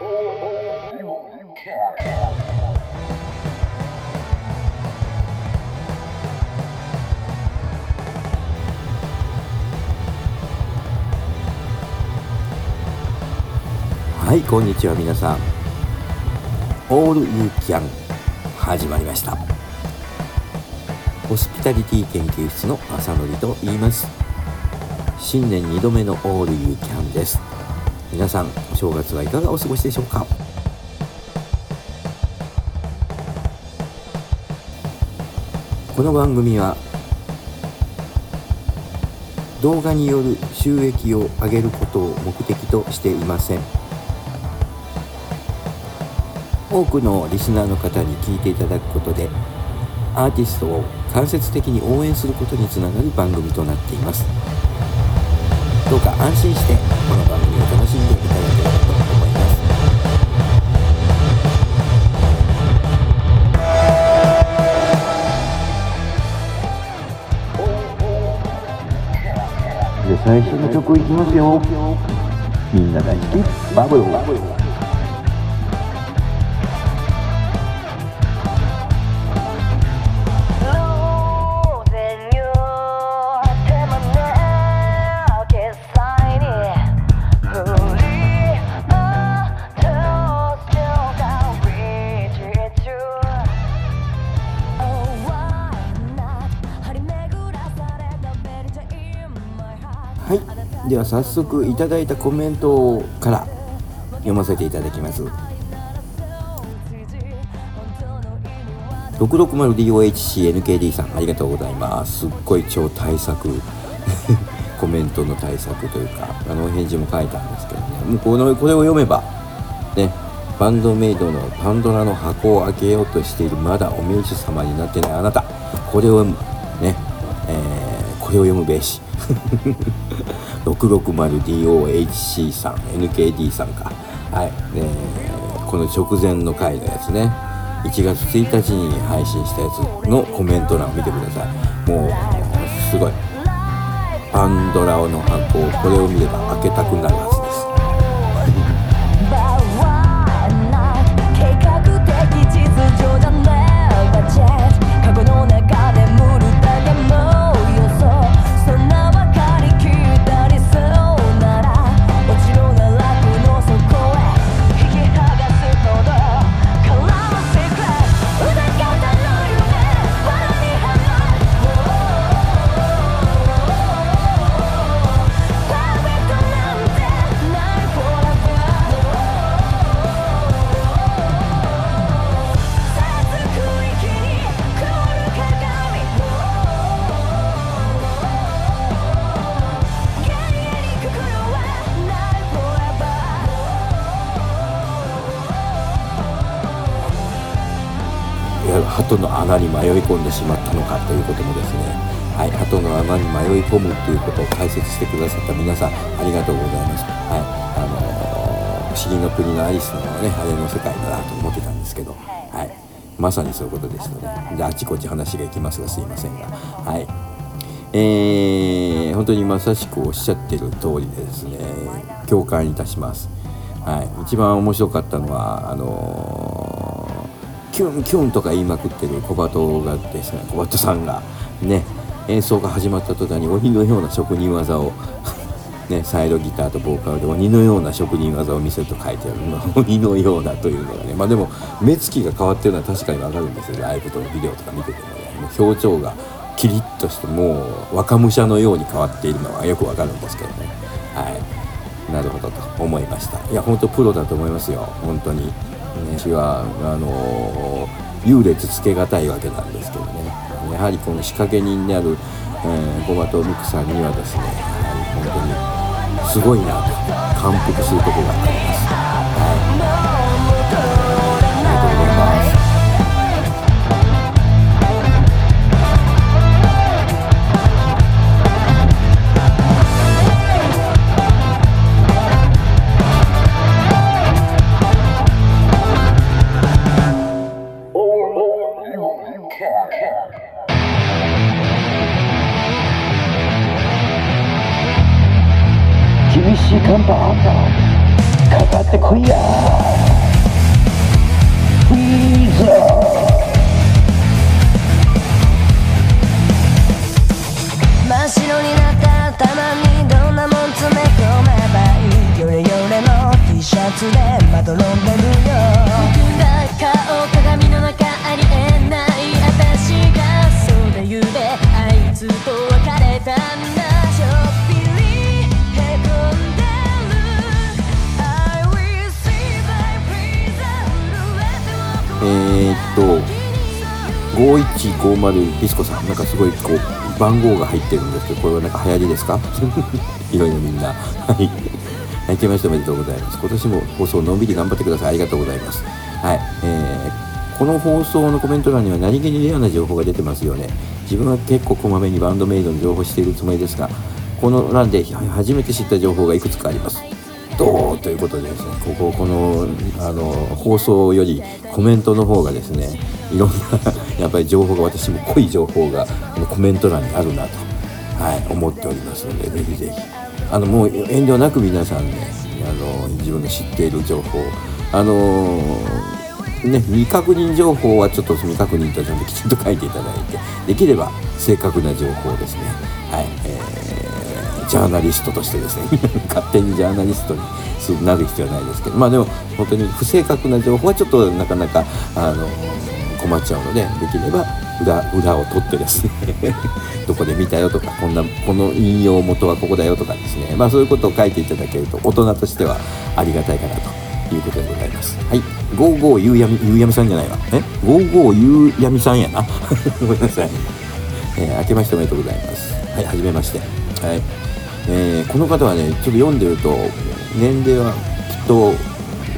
はいこんにちは皆さん。オールユーキャン始まりました。ホスピタリティ研究室の正則と言います。新年2度目のオールユーキャンです。皆さんお正月はいかがお過ごしでしょうか？この番組は動画による収益を上げることを目的としていません。多くのリスナーの方に聞いていただくことでアーティストを間接的に応援することにつながる番組となっています。どうか安心して。この番組を楽しんでいただければと思います。で最初の曲いきますよ。みんな大好き。バブル。では早速いただいたコメントから読ませていただきます。660DOHCNKD さんありがとうございます。すっごい超対策 コメントの対策というかあのお返事も書いたんですけどね。もうこのこれを読めばねバンドメイドのパンドラの箱を開けようとしているまだお名手様になってないあなた。これをね、えー、これを読むべし。660DOHC さん NKD さんか。はい、えー、この直前の回のやつね。1月1日に配信したやつのコメント欄を見てください。もうすごい。パンドラの箱これを見れば開けたくなるはず穴に迷い込んでしまったのかということもですね。はい。鳩の穴に迷い込むということを解説してくださった皆さんありがとうございます。はい。あのー、不思議の国のアリスのねあれの世界だなと思ってたんですけど。はい。まさにそういうことでしたね。であちこち話がいきますがすいませんが。はい。えー、本当にまさしくおっしゃってる通りでですね。共感いたします。はい、一番面白かったのはあのーキュンキュンとか言いまくってる小鳩がですね小鳩さんがね演奏が始まった途端に鬼のような職人技を ね、サイドギターとボーカルで鬼のような職人技を見せると書いてある、まあ、鬼のようなというのがねまあでも目つきが変わってるのは確かにわかるんですよ。ライブとかビデオとか見ててもね表情がキリッとしてもう若武者のように変わっているのはよくわかるんですけどね。はい。なるほどと思いました。いや本当プロだと思いますよ。本当に。私はあの優劣つけがたいわけなんですけどねやはりこの仕掛け人である、えー、ゴマとミクさんにはですねやはり本当にすごいなと感服するところがあります。厳しい寒波かかってこいや5150ビスコさんなんかすごいこう番号が入ってるんですけどこれはなんか流行りですか？いろいろみんな。はい。明けましておめでとうございます。今年も放送のんびり頑張ってください。ありがとうございます。はい。えー、この放送のコメント欄には何気にレアな情報が出てますよね。自分は結構こまめにバンドメイドの情報しているつもりですがこの欄で初めて知った情報がいくつかあります。どう？ということでですねこここのあの放送よりコメントの方がですねいろんなやっぱり情報が私も濃い情報がコメント欄にあるなと、はい、思っておりますのでぜひぜひ。あのもう遠慮なく皆さんねあの自分の知っている情報あのね、未確認情報はちょっと未確認とちゃんときちんと書いていただいてできれば正確な情報ですねはい、えージャーナリストとしてですね 勝手にジャーナリストになる必要はないですけどまあでも本当に不正確な情報はちょっとなかなかあの困っちゃうのでできれば裏裏を取ってですね どこで見たよとかこんなこの引用元はここだよとかですねまあそういうことを書いていただけると大人としてはありがたいかなということでございます。はい、ゴーゴーゆうやみゆうやみさんじゃないわ。え、ゴーゴーゆうやみさんやな。ごめんなさい。えー明けましておめでとうございます。はい、はめまして。はい。えーこの方はね、ちょっと読んでると、年齢はきっと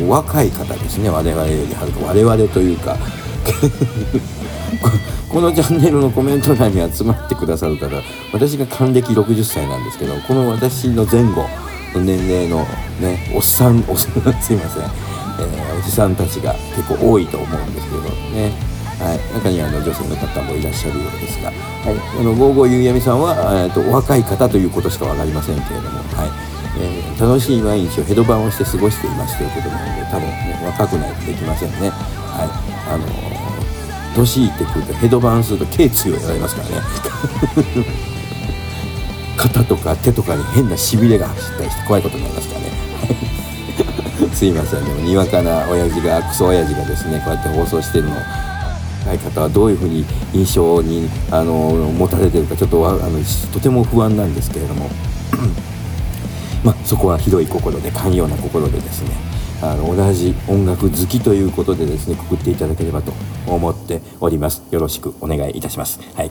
お若い方ですね、我々よりはるか、我々というか、このチャンネルのコメント欄に集まってくださる方、私が還暦60歳なんですけど、この私の前後の年齢のね、おっさん、おっさん、すいません、えーおじさんたちが結構多いと思うんですけどね。はい、中にはあの女性の方もいらっしゃるようですが、はい、あのゴーゴーゆうやみさんは、えー、とお若い方ということしか分かりませんけれども、はい。えー楽しい毎日をヘドバンをして過ごしていますということなので多分ね若くないとできませんね。はい。あの年いってくるとヘドバンすると頸椎をやられますからね。肩とか手とかに変なしびれが走ったりして怖いことになりますからね。すいません。でもにわかな親父がクソ親父がですねこうやって放送してるのを若い方はどういうふうに印象にあの持たれてるかちょっとあのとても不安なんですけれども。まあそこは広い心で寛容な心でですねあの同じ音楽好きということでですねくくっていただければと思っております。よろしくお願いいたします。はい。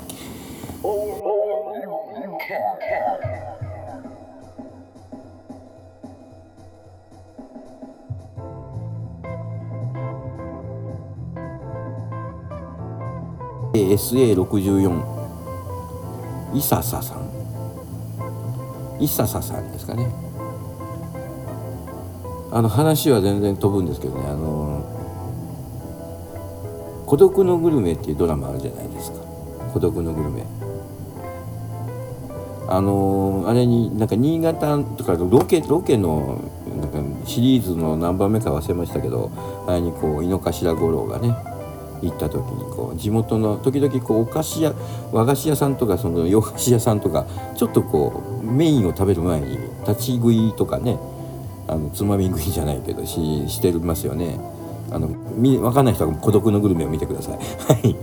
えー SA64 イササさん。イササさんですかね。あの話は全然飛ぶんですけどね。あの「孤独のグルメ」っていうドラマあるじゃないですか「孤独のグルメ」あのあれになんか新潟とかロケロケのなんかシリーズの何番目か忘れましたけどあれにこう井の頭五郎がね行った時にこう地元の時々こうお菓子屋和菓子屋さんとかその洋菓子屋さんとかちょっとこうメインを食べる前に立ち食いとかねあのつまみ食いじゃないけどししてますよね。あのみ分かんない人は孤独のグルメを見てください。はい。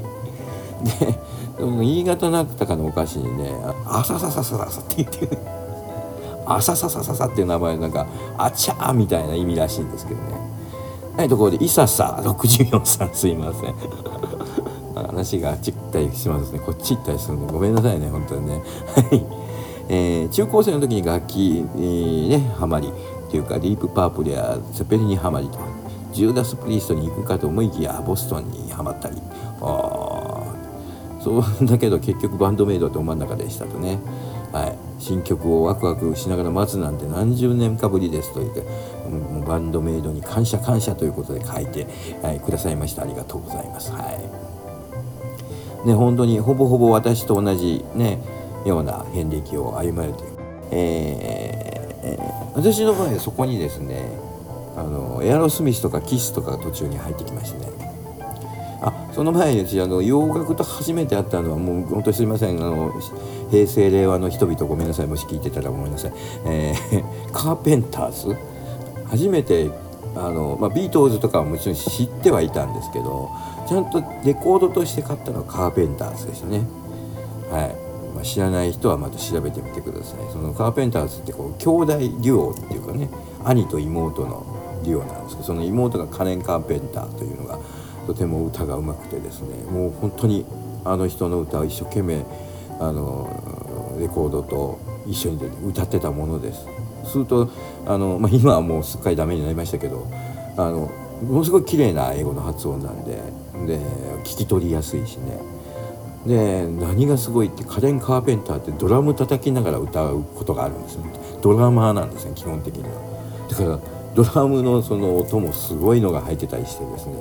ででも新潟なんとかのお菓子にね「あさささささ」って言ってる。あさささささっていう名前なんかあちゃみたいな意味らしいんですけどね。はいところでいささ64さんすいません。話があっち行ったりしますね。こっち行ったりするんでごめんなさいね本当にね。はい、えー中高生の時に楽器、えーねハマり。というかディープパープルやセペリにハマりと。ジューダス・プリーストに行くかと思いきやボストンにハマったり。あそうだけど結局バンドメイドと真ん中でしたとね、はい、新曲をワクワクしながら待つなんて何十年かぶりですと言って、うんバンドメイドに感謝感謝ということで書いて、はい、くださいました。ありがとうございます。はい。ね、本当にほぼほぼ私と同じねような遍歴を歩まれて、えーえー私の場合そこにですねあのエアロスミスとかキスとかが途中に入ってきましてね。あその前に私あの洋楽と初めて会ったのはもう本当にすいません。あの平成令和の人々ごめんなさいもし聞いてたらごめんなさい、えー、カーペンターズ？初めてあの、まあ、ビートルズとかはもちろん知ってはいたんですけどちゃんとレコードとして買ったのはカーペンターズでしたね。はい。まあ、知らない人はまた調べてみてください。そのカーペンターズってこう兄弟デュオっていうかね兄と妹のデュオなんですけどその妹がカレン・カーペンターというのがとても歌がうまくてですねもう本当にあの人の歌を一生懸命あのレコードと一緒に歌ってたものです。するとあの、まあ、今はもうすっかりダメになりましたけどあのものすごい綺麗な英語の発音なんでで聞き取りやすいしね。で何がすごいってカレン・カーペンターってドラム叩きながら歌うことがあるんですねドラマーなんですね基本的には。だからドラムのその音もすごいのが入ってたりしてですね。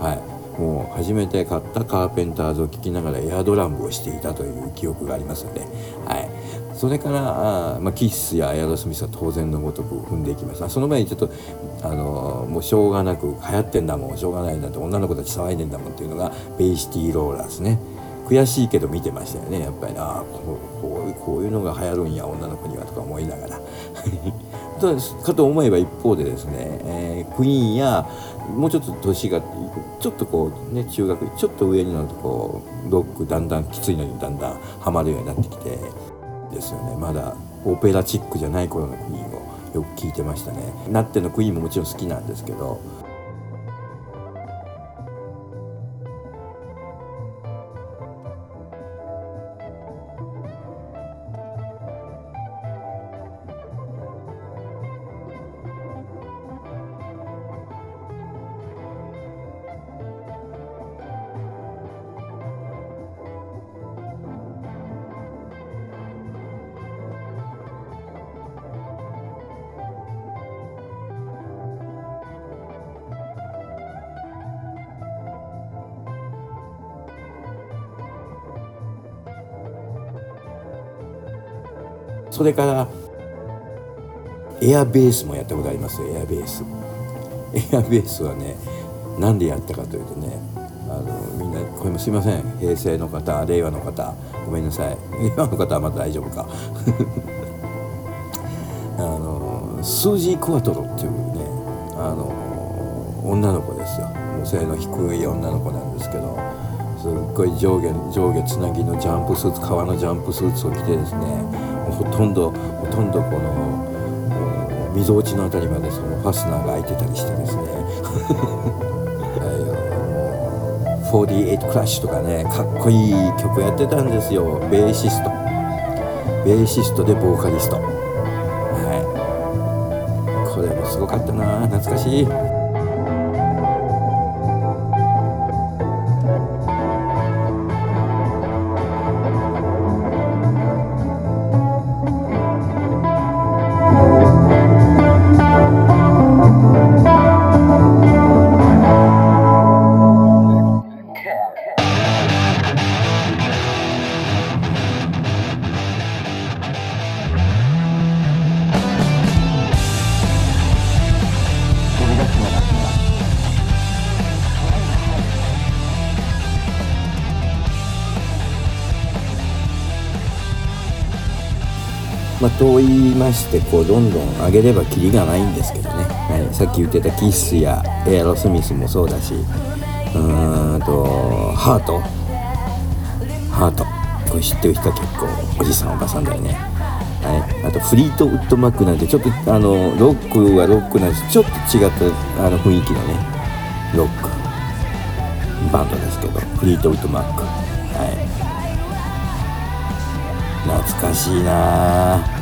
はい。もう初めて買ったカーペンターズを聴きながらエアドラムをしていたという記憶がありますので、はい、それからあ、まあ、キッスやエアロスミスは当然のごとく踏んでいきましたその前にちょっとあのもうしょうがなく流行ってんだもんしょうがないんだって女の子たち騒いでんだもんっていうのがベイシティローラーですね。悔しいけど見てましたよね。やっぱりああこうこういうのが流行るんや女の子にはとか思いながら。かと思えば一方でですね、えー、クイーンやもうちょっと年がちょっとこうね中学ちょっと上になるとこうロックだんだんきついのにだんだんハマるようになってきてですよね。まだオペラチックじゃない頃のクイーンをよく聞いてましたね。なってのクイーンももちろん好きなんですけど。それからエアベースもやったことありますエアベース。エアベースはねなんでやったかというとねあのみんなこれもすいません。平成の方令和の方ごめんなさい。令和の方はまだ大丈夫か。あのスージー・クワトロっていうねあの女の子ですよ。もう背の低い女の子なんですけどすっごい上下上下つなぎのジャンプスーツ革のジャンプスーツを着てですねほとんどほとんどこのみぞおちの辺りまでそのファスナーが開いてたりしてですね。48クラッシュとかねかっこいい曲やってたんですよ。ベーシスト。ベーシストでボーカリスト。はい。これもすごかったな懐かしい。ましてこうどんどん上げればキリがないんですけどね、はい、さっき言ってたキッスやエアロスミスもそうだしうーんとハート。ハート。これ知ってる人は結構おじさんおばさんだよね。はい、あとフリートウッドマックなんてちょっとあのロックはロックなんです。ちょっと違ったあの雰囲気のねロック。バンドですけどフリートウッドマック。はい。懐かしいな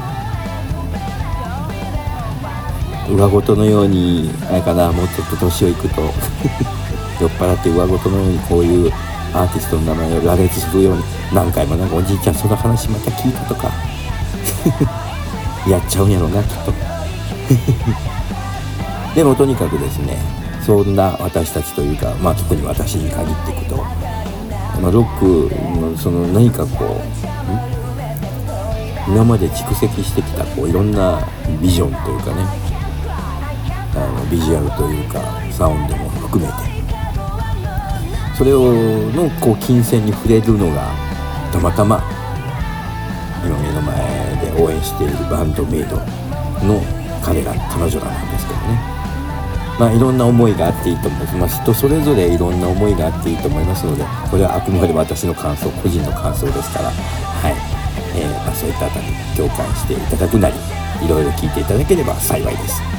上ごとのようにあれかなもうちょっと年をいくと 酔っ払って上ごとのようにこういうアーティストの名前を羅列するように何回もなんかおじいちゃんその話また聞いたとか やっちゃうんやろなきっと。でもとにかくですねそんな私たちというかまあ特に私に限っていくと、まあ、ロックのその何かこう今まで蓄積してきたこういろんなビジョンというかねあのビジュアルというかサウンドも含めてそれをのこう金銭に触れるのがたまたま今目の前で応援しているバンドメイドの彼ら彼女らなんですけどね。まあいろんな思いがあっていいと思います、ま、人それぞれいろんな思いがあっていいと思いますのでこれはあくまで私の感想個人の感想ですから。はい、えーまあ、そういったあたり共感していただくなりいろいろ聞いていただければ幸いです。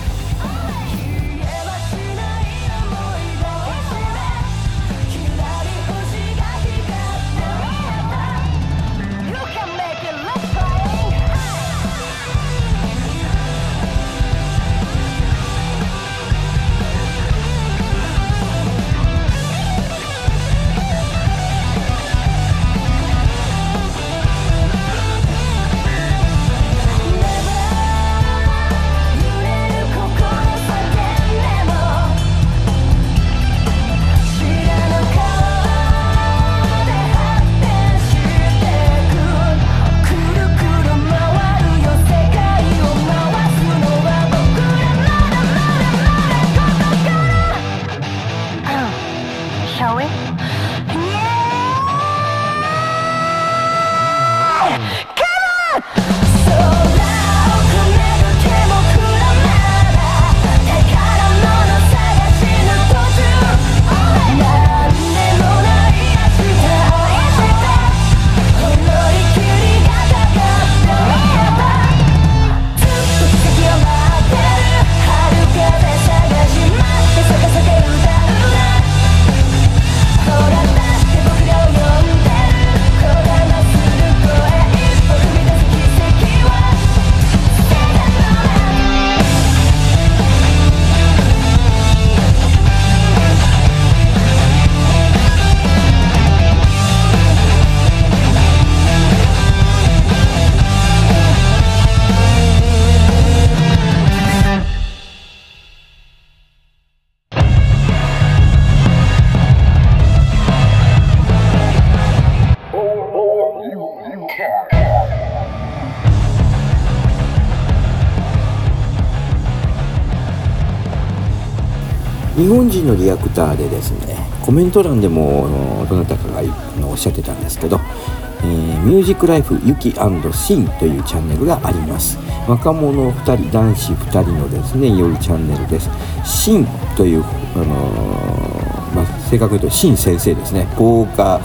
ターでですねコメント欄でもどなたかがおっしゃってたんですけど「えー、ミュージックライフユキシン」というチャンネルがあります。若者2人男子2人のですね夜チャンネルです。シンという、あのー、まあ、正確に言うとシン先生ですね。豪華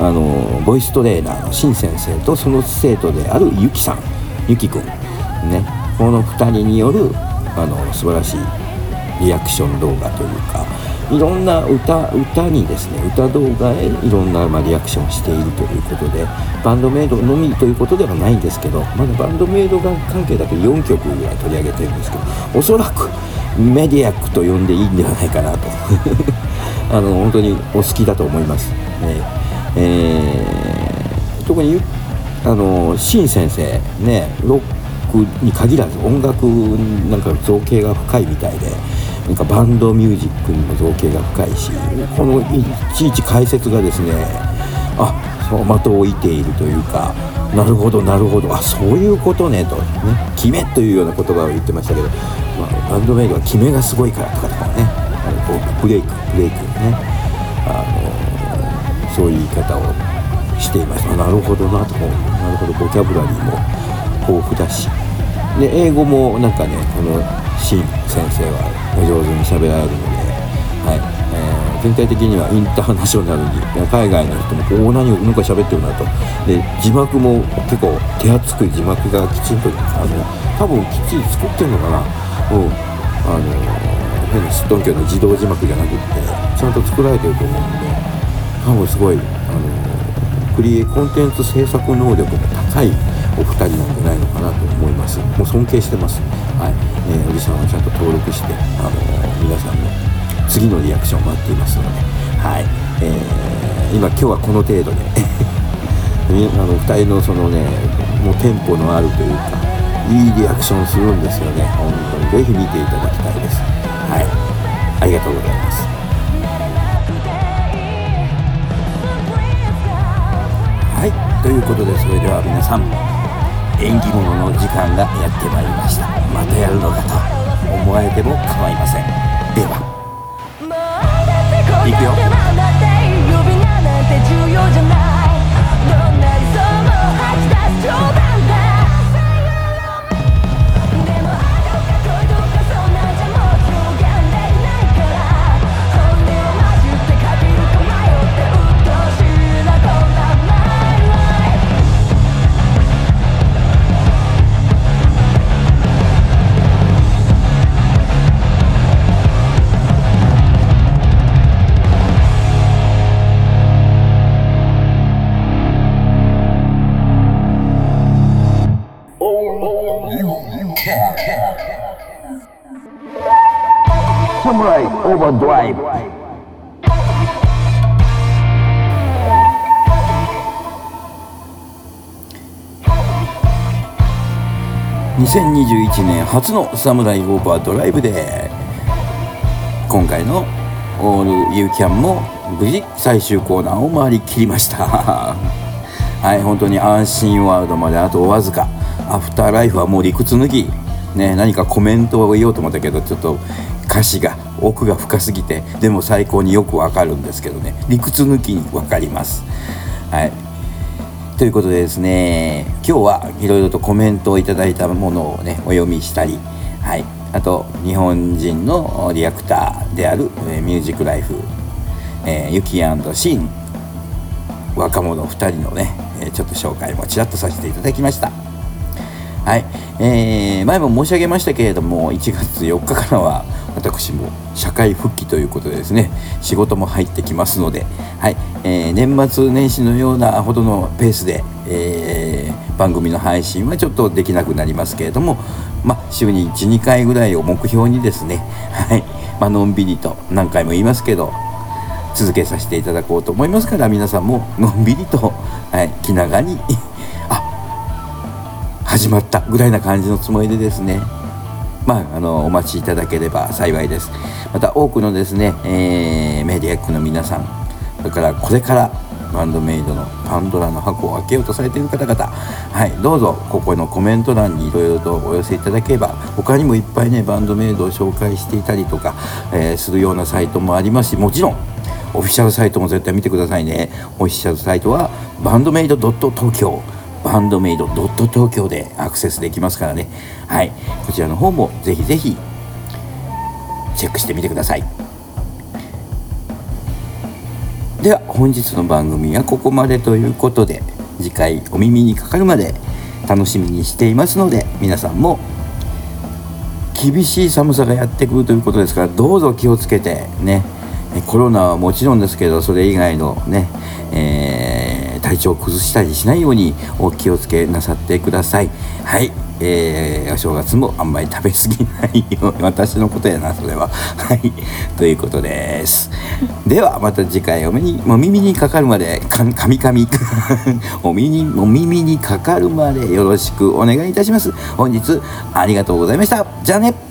あのボイストレーナーのシン先生とその生徒であるユキさん。ユキくんね。この2人によるあの素晴らしいリアクション動画というかいろんな歌歌にですね歌動画へいろんな、ま、リアクションしているということでバンドメイドのみということではないんですけどまだバンドメイドが関係だけ4曲ぐらい取り上げてるんですけどおそらくメディアックと呼んでいいんではないかなと。あの本当にお好きだと思います、ねえー、特にあのシン先生ねロックに限らず音楽なんか造形が深いみたいでなんかバンドミュージックにも造形が深いしこのいちいち解説がですねあそう的を置いているというかなるほどなるほどあそういうことねとね決めというような言葉を言ってましたけど、まあ、バンドメイドは決めがすごいからとかとかねあのこうブレイクブレイクねあのそういう言い方をしていましたなるほどなとなるほどボキャブラリーも豊富だし。で英語もなんかねこのシン先生はお上手に喋られるので、はいえー、全体的にはインターナショナルに海外の人もおお何をなんか喋ってるなと。で字幕も結構手厚く字幕がきちんとあの多分きっちり作ってるのかな。もうあの変なすっとんきょの自動字幕じゃなくってちゃんと作られてると思うんで多分すごいあのクリエコンテンツ制作能力が高いお二人なんじゃないのかなと思います。もう尊敬してます。はい。えー、おじさんはちゃんと登録して、あのー、皆さんの次のリアクションを待っていますので、はい。えー、今今日はこの程度で。あの2人のそのねもうテンポのあるというかいいリアクションするんですよね。本当に。ぜひ見ていただきたいです。はい。ありがとうございます。はい。ということでそれでは皆さん縁起物の時間がやってまいりました。またやるのかと。思われても構いません。では。もうだサムライオーバードライブ2021年初のサムライオーバードライブで今回の「オール・ユー・キャン」も無事最終コーナーを回りきりました。はい本当に安心ワールドまであとわずか。アフターライフはもう理屈抜き。ね何かコメントを言おうと思ったけどちょっと歌詞が奥が深すぎてでも最高によくわかるんですけどね。理屈抜きにわかります。はい。ということでですね今日はいろいろとコメントをいただいたものをねお読みしたりはい。あと日本人のリアクターであるえーミュージックライフ、えー、ユキシン若者2人のねちょっと紹介もちらっとさせていただきました。はい、えー前も申し上げましたけれども1月4日からは私も社会復帰ということでですね仕事も入ってきますので、はい。えー年末年始のようなほどのペースで、えー番組の配信はちょっとできなくなりますけれども、ま、週に12回ぐらいを目標にですね、はい。まのんびりと何回も言いますけど続けさせていただこうと思いますから皆さんものんびりと、はい、気長に始まったぐらいな感じのつもりでですね。まあ、あのお待ちいただければ幸いです。また多くのですね、えーメディアックの皆さんそれからこれからバンドメイドのパンドラの箱を開けようとされている方々はいどうぞここのコメント欄にいろいろとお寄せいただければ他にもいっぱいねバンドメイドを紹介していたりとか、えーするようなサイトもありますしもちろんオフィシャルサイトも絶対見てくださいね。オフィシャルサイトはバンドメイド東京バンドメイド東京でアクセスできますからね。はい。こちらの方もぜひぜひチェックしてみてください。では本日の番組はここまでということで次回お耳にかかるまで楽しみにしていますので皆さんも厳しい寒さがやってくるということですからどうぞ気をつけてね。えコロナはもちろんですけどそれ以外のね、えー体調を崩したりしないようにお気をつけなさってください。はい、えーお正月もあんまり食べ過ぎないように私のことやなそれは。はい。ということです。ではまた次回お目にお耳にかかるまでかかみかみ。お耳にお耳にかかるまでよろしくお願いいたします。本日ありがとうございました。じゃあね。